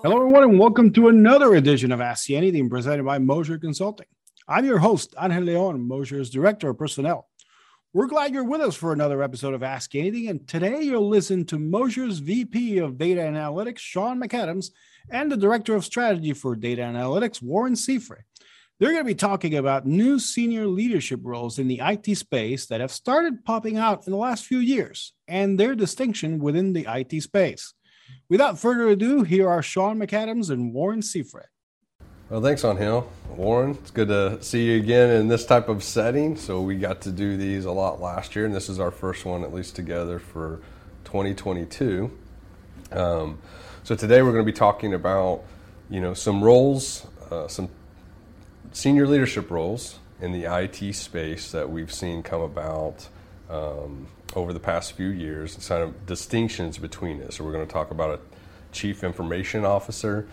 Hello, everyone, and welcome to another edition of Ask Anything presented by Moser Consulting. I'm your host, Angel Leon, Moser's Director of Personnel. We're glad you're with us for another episode of Ask Anything, and today you'll listen to Moser's VP of Data Analytics, Sean McAdams, and the Director of Strategy for Data Analytics, Warren Seafray. They're going to be talking about new senior leadership roles in the IT space that have started popping out in the last few years and their distinction within the IT space. Without further ado, here are Sean McAdams and Warren Seafray. Well, thanks, Angel. Warren, it's good to see you again in this type of setting. So, we got to do these a lot last year, and this is our first one, at least together, for 2022. Um, so, today we're going to be talking about you know some roles, uh, some senior leadership roles in the IT space that we've seen come about um, over the past few years, and kind of distinctions between it. So we're going to talk about a chief information officer,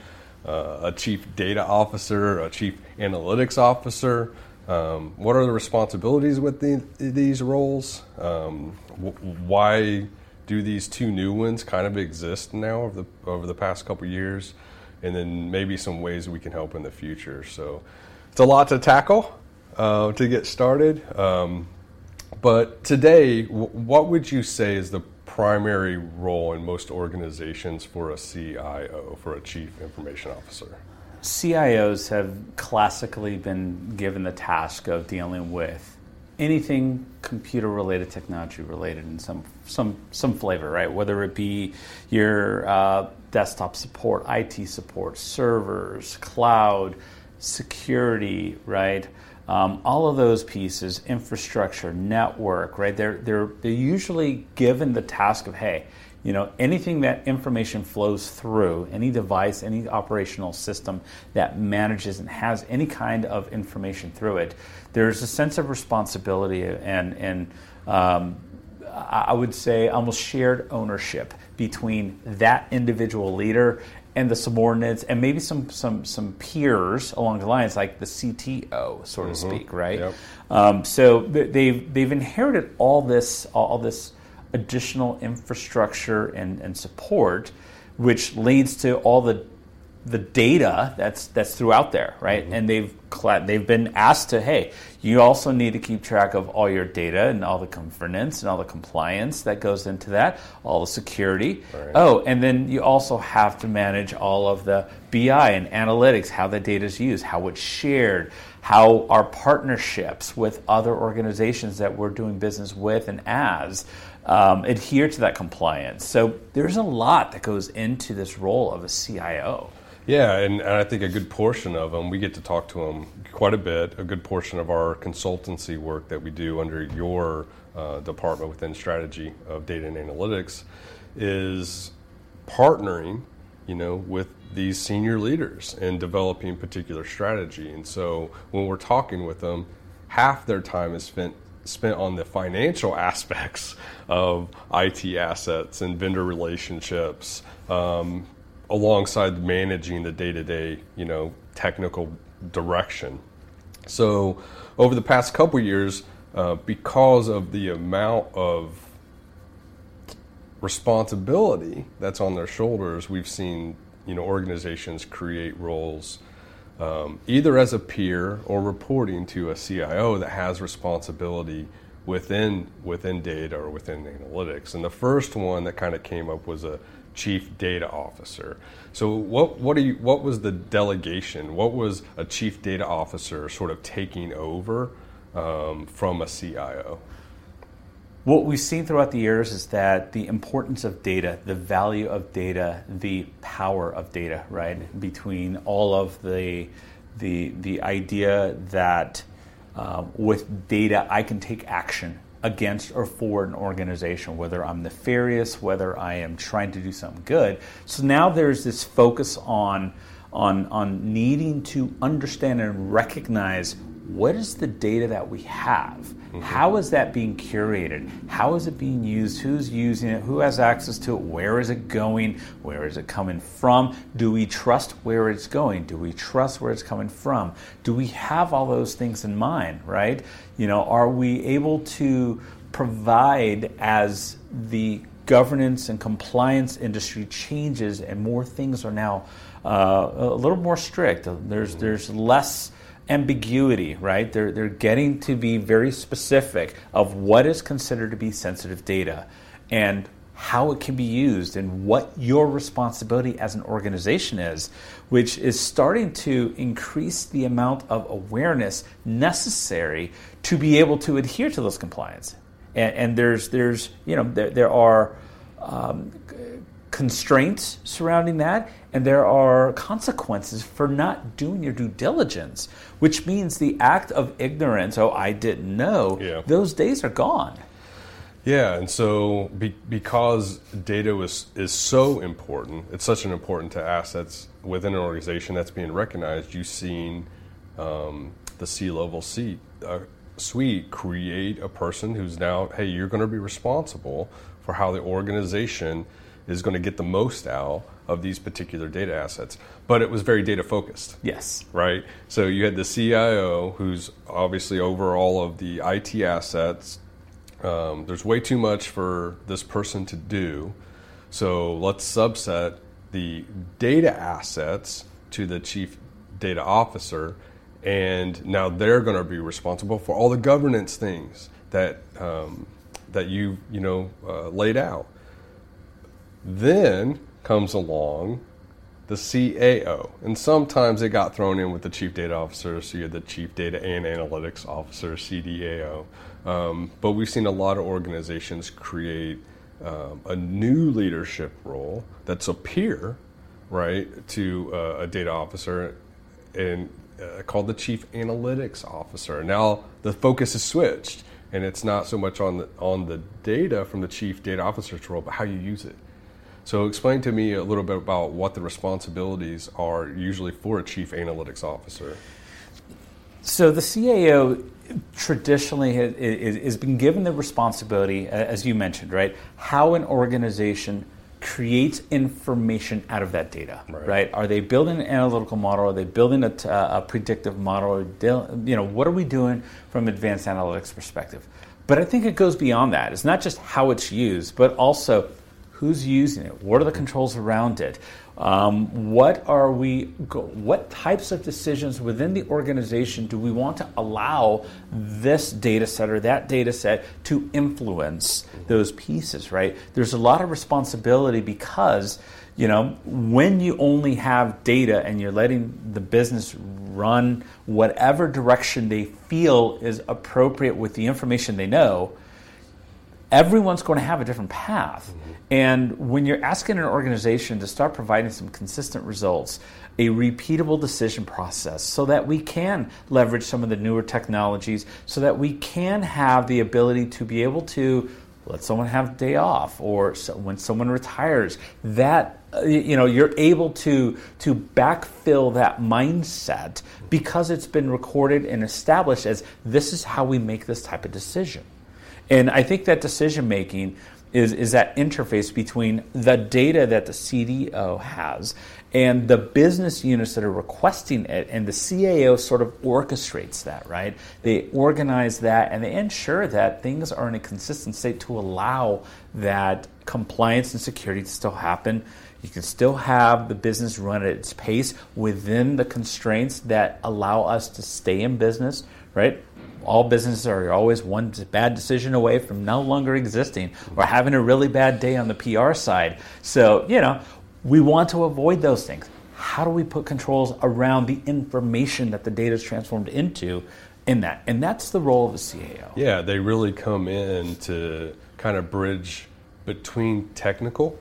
uh, a chief data officer, a chief analytics officer. Um, what are the responsibilities with the, these roles? Um, w- why do these two new ones kind of exist now over the over the past couple years? And then maybe some ways we can help in the future. So it's a lot to tackle uh, to get started. Um, but today, what would you say is the primary role in most organizations for a CIO, for a chief information officer? CIOs have classically been given the task of dealing with anything computer related, technology related in some some some flavor, right? Whether it be your uh, desktop support, IT support, servers, cloud, security, right? Um, all of those pieces, infrastructure, network, right? They're they're they're usually given the task of, hey, you know, anything that information flows through, any device, any operational system that manages and has any kind of information through it, there's a sense of responsibility and and um, I would say almost shared ownership between that individual leader and the subordinates and maybe some some some peers along the lines like the CTO so to mm-hmm. speak right yep. um, so they've they've inherited all this all this additional infrastructure and, and support which leads to all the the data that's that's throughout there, right? Mm-hmm. And they've they've been asked to, hey, you also need to keep track of all your data and all the governance and all the compliance that goes into that, all the security. Right. Oh, and then you also have to manage all of the BI and analytics, how the data is used, how it's shared, how our partnerships with other organizations that we're doing business with and as um, adhere to that compliance. So there's a lot that goes into this role of a CIO. Yeah, and, and, I think a good portion of them, we get to talk to them quite a bit. A good portion of our consultancy work that we do under your uh, department within strategy of data and analytics is partnering, you know, with these senior leaders and developing particular strategy. And so when we're talking with them, half their time is spent spent on the financial aspects of IT assets and vendor relationships, um, alongside managing the day-to-day, you know, technical direction. So, over the past couple years, uh, because of the amount of responsibility that's on their shoulders, we've seen you know organizations create roles um, either as a peer or reporting to a CIO that has responsibility within within data or within analytics. And the first one that kind of came up was a chief data officer. So what what you what was the delegation? What was a chief data officer sort of taking over um, from a CIO? What we've seen throughout the years is that the importance of data, the value of data, the power of data, right? Between all of the the the idea that uh, with data I can take action against or for an organization, whether I'm nefarious, whether I am trying to do something good. So now there's this focus on on on needing to understand and recognize what is the data that we have? Mm-hmm. How is that being curated? How is it being used? Who's using it? Who has access to it? Where is it going? Where is it coming from? Do we trust where it's going? Do we trust where it's coming from? Do we have all those things in mind, right? You know, are we able to provide as the governance and compliance industry changes and more things are now uh, a little more strict. There's there's less ambiguity, right? They're they're getting to be very specific of what is considered to be sensitive data, and how it can be used and what your responsibility as an organization is, which is starting to increase the amount of awareness necessary to be able to adhere to those compliance. And, and there's, there's, you know, there, there are um, constraints surrounding that, and there are consequences for not doing your due diligence, which means the act of ignorance, oh, I didn't know, yeah. those days are gone. Yeah, and so be, because data was, is so important, it's such an important to assets within an organization that's being recognized. You've seen um, the C-level seat uh, suite create a person who's now, hey, you're going to be responsible for how the organization is going to get the most out of these particular data assets. But it was very data focused. Yes. Right? So you had the CIO who's obviously over all of the IT assets um, there's way too much for this person to do. So let's subset the data assets to the chief data officer, and now they're going to be responsible for all the governance things that um, that you you know uh, laid out. Then comes along the CAO, and sometimes it got thrown in with the chief data officer. So you had the chief data and analytics officer, CDAO. Um, but we've seen a lot of organizations create um, a new leadership role that's a peer, right, to uh, a data officer, and uh, called the chief analytics officer. Now the focus is switched, and it's not so much on the on the data from the chief data officer's role, but how you use it. So explain to me a little bit about what the responsibilities are usually for a chief analytics officer. So the CAO traditionally has been given the responsibility, as you mentioned, right? How an organization creates information out of that data, right? right? Are they building an analytical model? Are they building a, a predictive model? You know, what are we doing from advanced analytics perspective? But I think it goes beyond that. It's not just how it's used, but also who's using it. What are the controls around it? Um, what are we? What types of decisions within the organization do we want to allow this data set or that data set to influence those pieces? Right. There's a lot of responsibility because you know when you only have data and you're letting the business run whatever direction they feel is appropriate with the information they know everyone's going to have a different path. Mm-hmm. And when you're asking an organization to start providing some consistent results, a repeatable decision process so that we can leverage some of the newer technologies, so that we can have the ability to be able to let someone have a day off or so when someone retires that uh, you know you're able to to backfill that mindset because it's been recorded and established as this is how we make this type of decision and I think that decision making is, is that interface between the data that the CDO has and the business units that are requesting it, and the CAO sort of orchestrates that, right? They organize that and they ensure that things are in a consistent state to allow that compliance and security to still happen. You can still have the business run at its pace within the constraints that allow us to stay in business, right? All businesses are always one bad decision away from no longer existing or having a really bad day on the PR side. So, you know, we want to avoid those things. How do we put controls around the information that the data is transformed into in that? And that's the role of the CAO. Yeah, they really come in to kind of bridge between technical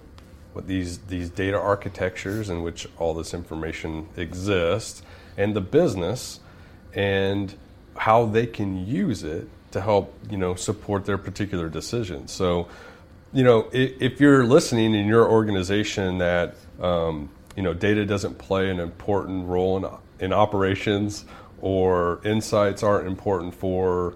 with these these data architectures in which all this information exists and the business and how they can use it to help you know support their particular decision. So, you know, if, you're listening in your organization that um, you know data doesn't play an important role in in operations or insights aren't important for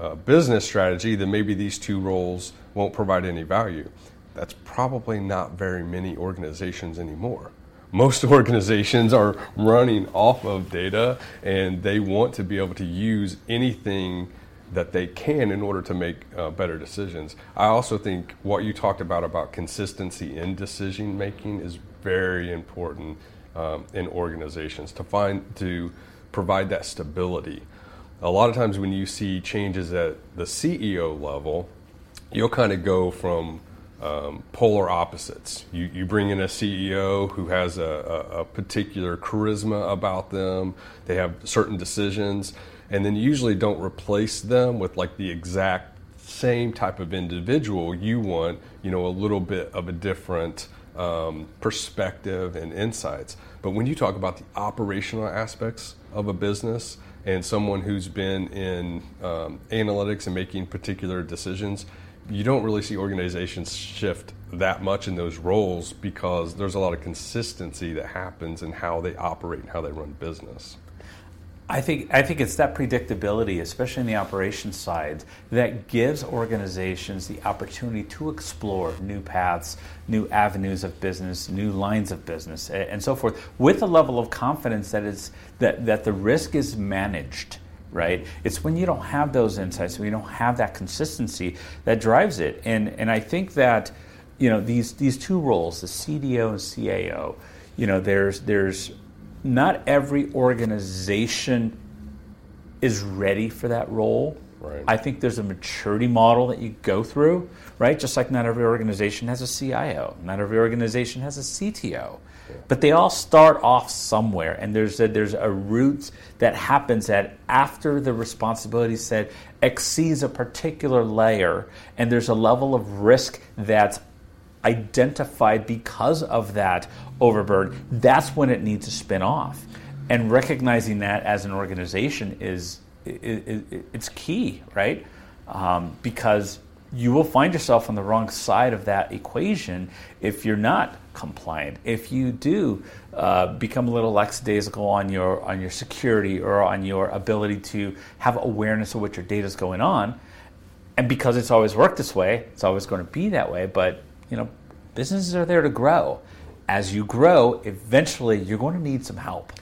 uh, business strategy, then maybe these two roles won't provide any value. That's probably not very many organizations anymore most organizations are running off of data and they want to be able to use anything that they can in order to make uh, better decisions. I also think what you talked about about consistency in decision making is very important um, in organizations to find to provide that stability. A lot of times when you see changes at the CEO level, you'll kind of go from um, polar opposites. You, you bring in a CEO who has a, a, a, particular charisma about them, they have certain decisions, and then you usually don't replace them with like the exact same type of individual. You want, you know, a little bit of a different um, perspective and insights. But when you talk about the operational aspects of a business and someone who's been in um, analytics and making particular decisions, you don't really see organizations shift that much in those roles because there's a lot of consistency that happens in how they operate and how they run business. I think I think it's that predictability, especially in the operations side, that gives organizations the opportunity to explore new paths, new avenues of business, new lines of business, and so forth, with a level of confidence that is that, that the risk is managed right? It's when you don't have those insights, when you don't have that consistency that drives it. And and I think that you know these these two roles, the CDO and CAO, you know, there's there's not every organization is ready for that role. Right. I think there's a maturity model that you go through, right? Just like not every organization has a CIO, not every organization has a CTO. But they all start off somewhere, and there's a, there's a root that happens that after the responsibility set exceeds a particular layer, and there's a level of risk that's identified because of that overburden. That's when it needs to spin off, and recognizing that as an organization is it, it, it's key, right? Um, because you will find yourself on the wrong side of that equation if you're not compliant. If you do uh, become a little lackadaisical on your on your security or on your ability to have awareness of what your data is going on, and because it's always worked this way, it's always going to be that way. But you know, businesses are there to grow. As you grow, eventually you're going to need some help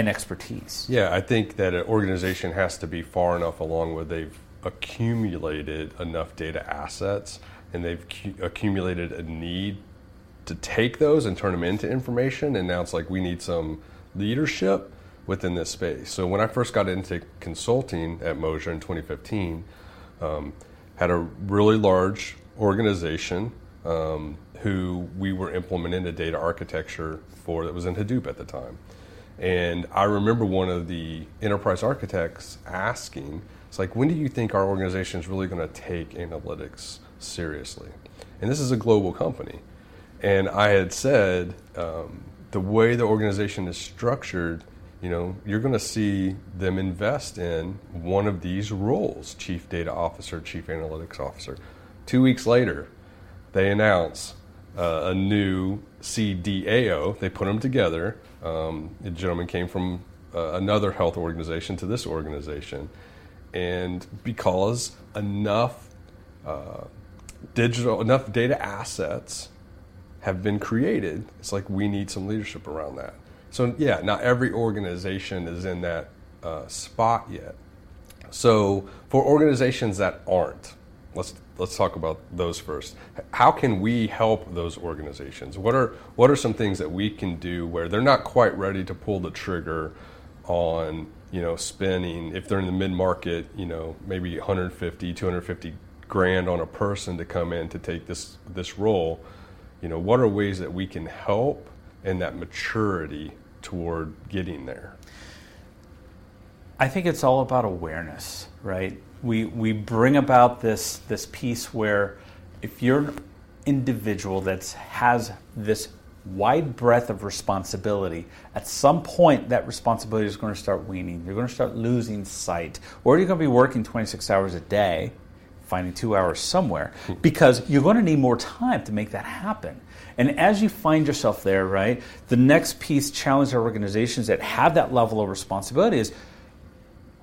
and expertise. Yeah, I think that an organization has to be far enough along where they've accumulated enough data assets and they've accumulated a need to take those and turn them into information. And now it's like we need some leadership within this space. So when I first got into consulting at Moser in 2015, um, had a really large organization um, who we were implementing a data architecture for that was in Hadoop at the time. And I remember one of the enterprise architects asking, it's like, when do you think our organization is really going to take analytics seriously? And this is a global company. And I had said, um, the way the organization is structured, you know, you're going to see them invest in one of these roles chief data officer, chief analytics officer. Two weeks later, they announce uh, a new CDAO. They put them together. Um, the gentleman came from uh, another health organization to this organization and because enough uh, digital enough data assets have been created it's like we need some leadership around that so yeah not every organization is in that uh, spot yet so for organizations that aren't let's let's talk about those first how can we help those organizations what are what are some things that we can do where they're not quite ready to pull the trigger on you know, spending, if they're in the mid market, you know, maybe 150, 250 grand on a person to come in to take this, this role, you know, what are ways that we can help in that maturity toward getting there? I think it's all about awareness, right? We, we bring about this, this piece where if you're an individual that has this wide breadth of responsibility, at some point that responsibility is going to start weaning. You're going to start losing sight. Or you're going to be working 26 hours a day, finding two hours somewhere, because you're going to need more time to make that happen. And as you find yourself there, right, the next piece challenge our organizations that have that level of responsibility is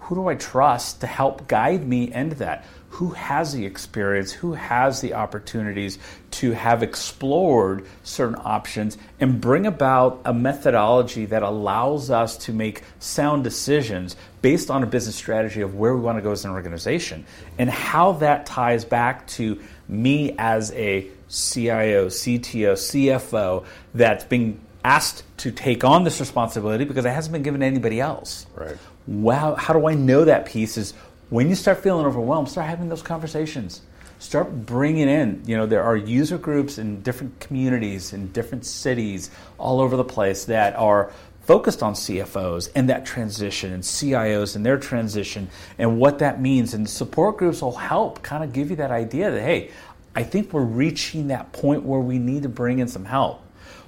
who do I trust to help guide me into that? Who has the experience? Who has the opportunities to have explored certain options and bring about a methodology that allows us to make sound decisions based on a business strategy of where we want to go as an organization and how that ties back to me as a CIO, CTO, CFO that's being asked to take on this responsibility because it hasn't been given to anybody else. Right. Wow, how do I know that piece is when you start feeling overwhelmed, start having those conversations. Start bringing in, you know, there are user groups in different communities in different cities all over the place that are focused on CFOs and that transition and CIOs and their transition and what that means. And support groups will help kind of give you that idea that, hey, I think we're reaching that point where we need to bring in some help.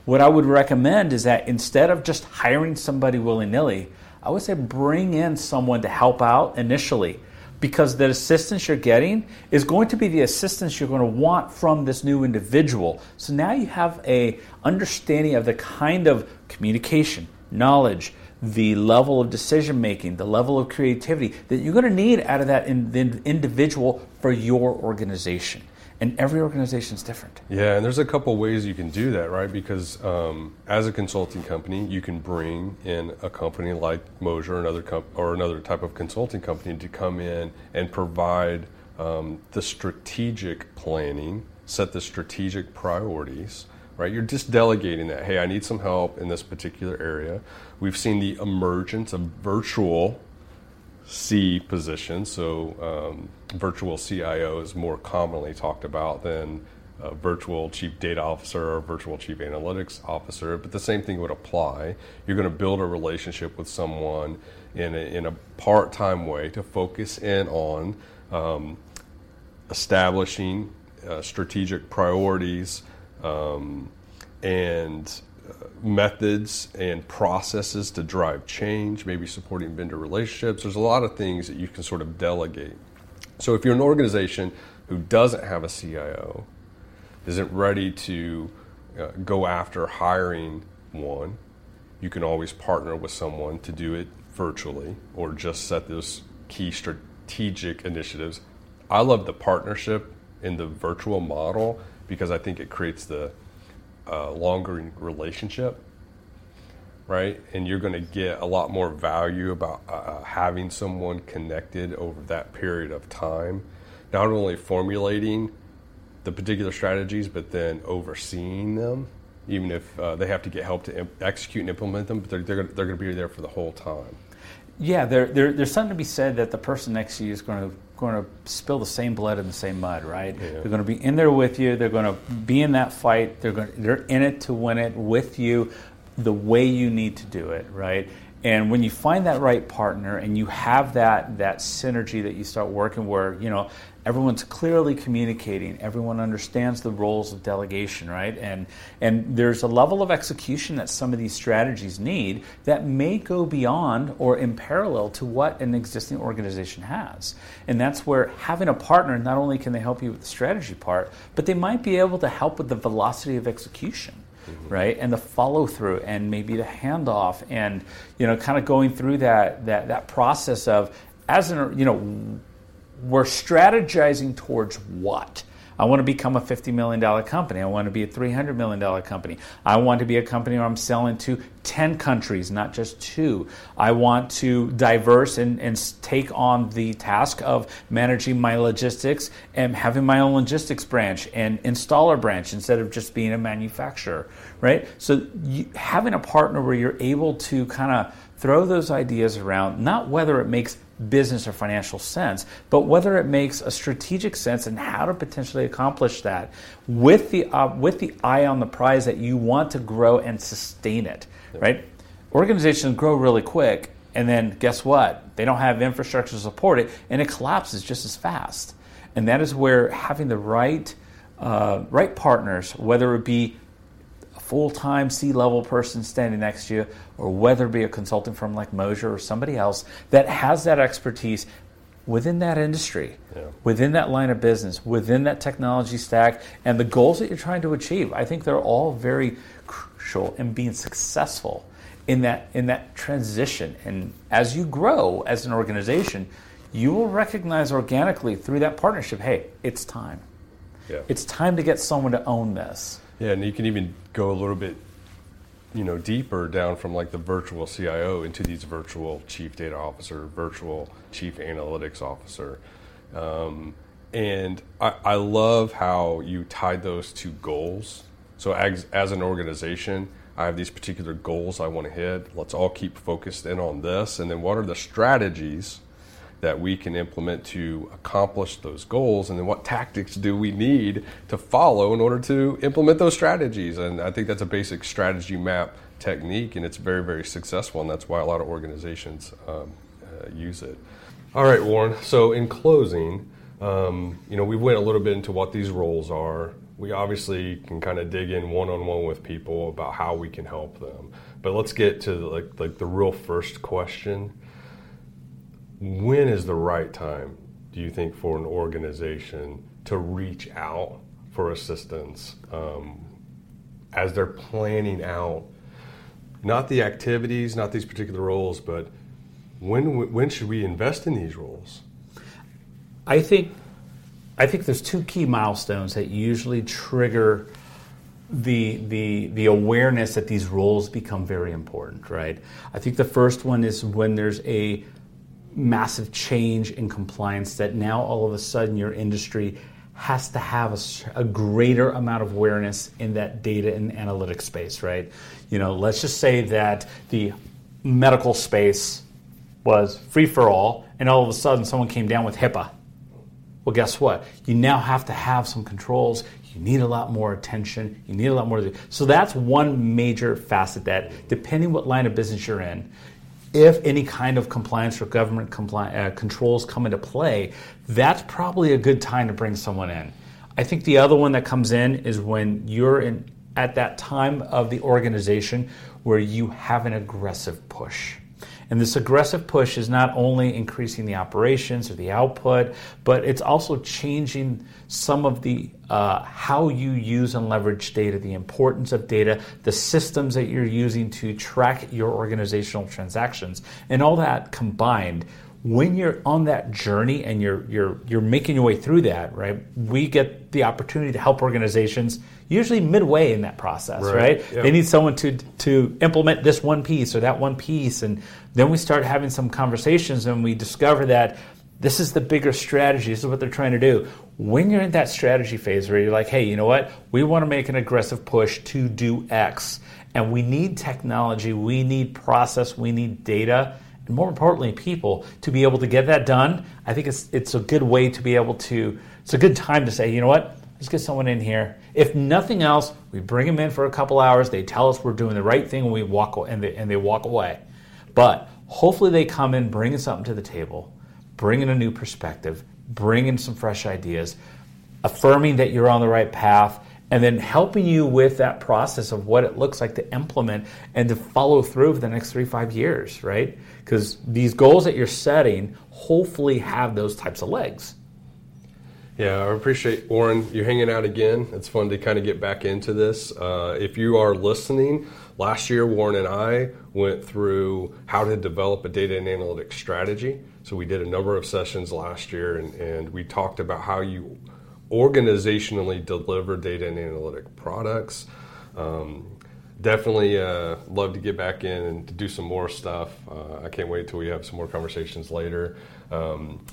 What I would recommend is that instead of just hiring somebody willy nilly, I would say bring in someone to help out initially because the assistance you're getting is going to be the assistance you're going to want from this new individual. So now you have a understanding of the kind of communication, knowledge, the level of decision making, the level of creativity that you're going to need out of that in, individual for your organization and every organization is different. Yeah, and there's a couple ways you can do that, right? Because um, as a consulting company, you can bring in a company like Moser or another comp- or another type of consulting company to come in and provide um, the strategic planning, set the strategic priorities. Right, you're just delegating that. Hey, I need some help in this particular area. We've seen the emergence of virtual C position. So, um, virtual CIO is more commonly talked about than virtual chief data officer or virtual chief analytics officer, but the same thing would apply. You're going to build a relationship with someone in a, in a part time way to focus in on um, establishing uh, strategic priorities um, and methods and processes to drive change, maybe supporting vendor relationships. There's a lot of things that you can sort of delegate. So if you're an organization who doesn't have a CIO, isn't ready to uh, go after hiring one, you can always partner with someone to do it virtually or just set those key strategic initiatives. I love the partnership in the virtual model because I think it creates the uh, longer relationship, right? And you're going to get a lot more value about uh, uh, having someone connected over that period of time, not only formulating the particular strategies, but then overseeing them. Even if uh, they have to get help to imp- execute and implement them, but they're, they're, they're going to be there for the whole time. Yeah, there, there, there's something to be said that the person next to you is going to going to spill the same blood in the same mud, right? Yeah. They're going to be in there with you. They're going to be in that fight. They're going they're in it to win it with you, the way you need to do it, right? And when you find that right partner and you have that that synergy that you start working where, you know, everyone's clearly communicating. Everyone understands the roles of delegation right? And and there's a level of execution that some of these strategies need that may go beyond or in parallel to what an existing organization has. And that's where having a partner not only can they help you with the strategy part but they might be able to help with the velocity of execution Mm-hmm. right? And the follow through and maybe the handoff and you know kind of going through that that that process of as an you know we're strategizing towards what? I want to become a $50 million company. I want to be a $300 million company. I want to be a company where I'm selling to 10 countries, not just two. I want to diverse and, and take on the task of managing my logistics and having my own logistics branch and installer branch instead of just being a manufacturer, right? So you, having a partner where you're able to kind of throw those ideas around, not whether it makes business or financial sense, but whether it makes a strategic sense and how to potentially accomplish that with the uh, with the eye on the prize that you want to grow and sustain it. Yeah. Right? Organizations grow really quick, and then guess what? They don't have infrastructure to support it, and it collapses just as fast. And that is where having the right uh, right partners, whether it be full time C level person standing next to you, or whether it be a consulting firm like Moser or somebody else that has that expertise within that industry, yeah. within that line of business, within that technology stack, and the goals that you're trying to achieve. I think they're all very crucial in being successful in that in that transition. And as you grow as an organization, you will recognize organically through that partnership, hey, it's time. Yeah. It's time to get someone to own this. Yeah, and you can even go a little bit, you know, deeper down from like the virtual CIO into these virtual chief data officer, virtual chief analytics officer. Um, and I, I, love how you tied those two goals. So as, as an organization, I have these particular goals I want to hit. Let's all keep focused in on this. And then what are the strategies that we can implement to accomplish those goals? And then what tactics do we need to follow in order to implement those strategies? And I think that's a basic strategy map technique, and it's very, very successful. And that's why a lot of organizations um, uh, use it. All right, Warren. So in closing, um, you know, we went a little bit into what these roles are. We obviously can kind of dig in one on one with people about how we can help them. But let's get to like like the real first question. When is the right time, do you think, for an organization to reach out for assistance um, as they're planning out not the activities, not these particular roles, but when when should we invest in these roles? I think I think there's two key milestones that usually trigger the the the awareness that these roles become very important, right? I think the first one is when there's a massive change in compliance that now all of a sudden your industry has to have a, a, greater amount of awareness in that data and analytics space, right? You know, let's just say that the medical space was free for all, and all of a sudden someone came down with HIPAA. Well, guess what? You now have to have some controls. You need a lot more attention. You need a lot more. So that's one major facet that, depending what line of business you're in, if any kind of compliance or government compli- uh, controls come into play, that's probably a good time to bring someone in. I think the other one that comes in is when you're in at that time of the organization where you have an aggressive push. And this aggressive push is not only increasing the operations or the output, but it's also changing some of the uh, how you use and leverage data, the importance of data, the systems that you're using to track your organizational transactions, and all that combined when you're on that journey and you're you're you're making your way through that, right? We get the opportunity to help organizations usually midway in that process, right? right? Yep. They need someone to to implement this one piece or that one piece, and then we start having some conversations, and we discover that this is the bigger strategy. This is what they're trying to do. When you're in that strategy phase where you're like, hey, you know what? We want to make an aggressive push to do X, and we need technology, we need process, we need data and more importantly, people to be able to get that done. I think it's it's a good way to be able to. It's a good time to say, you know what? Let's get someone in here. If nothing else, we bring them in for a couple hours. They tell us we're doing the right thing, and we walk and they, and they walk away. But hopefully, they come in bringing something to the table, bringing a new perspective, bringing some fresh ideas, affirming that you're on the right path, and then helping you with that process of what it looks like to implement and to follow through for the next three five years, right? Because these goals that you're setting hopefully have those types of legs. Yeah, I appreciate Warren you hanging out again. It's fun to kind of get back into this. Uh, if you are listening, last year Warren and I went through how to develop a data and analytics strategy. So we did a number of sessions last year, and, and we talked about how you organizationally deliver data and analytic products. Um, definitely uh, love to get back in and to do some more stuff. Uh, I can't wait till we have some more conversations later. Um,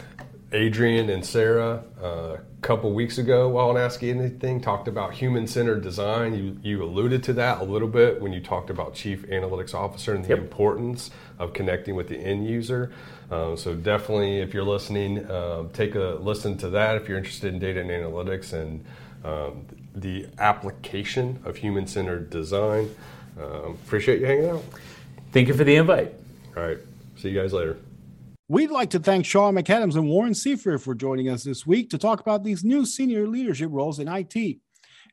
Adrian and Sarah, uh, a couple weeks ago, while on Ask Anything, talked about human centered design. You, you alluded to that a little bit when you talked about Chief Analytics Officer and the yep. importance of connecting with the end user. Um, so, definitely, if you're listening, uh, take a listen to that if you're interested in data and analytics and um, the application of human centered design. Um, appreciate you hanging out. Thank you for the invite. All right. See you guys later. We'd like to thank Sean McAdams and Warren Seifert for joining us this week to talk about these new senior leadership roles in IT.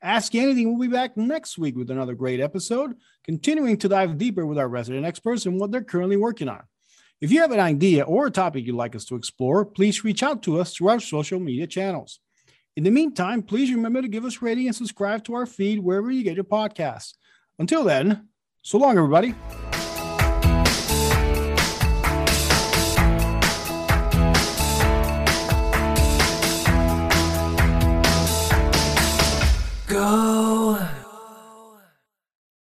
Ask Anything we will be back next week with another great episode, continuing to dive deeper with our resident experts and what they're currently working on. If you have an idea or a topic you'd like us to explore, please reach out to us through our social media channels. In the meantime, please remember to give us rating and subscribe to our feed wherever you get your podcasts. Until then, so long, everybody. Go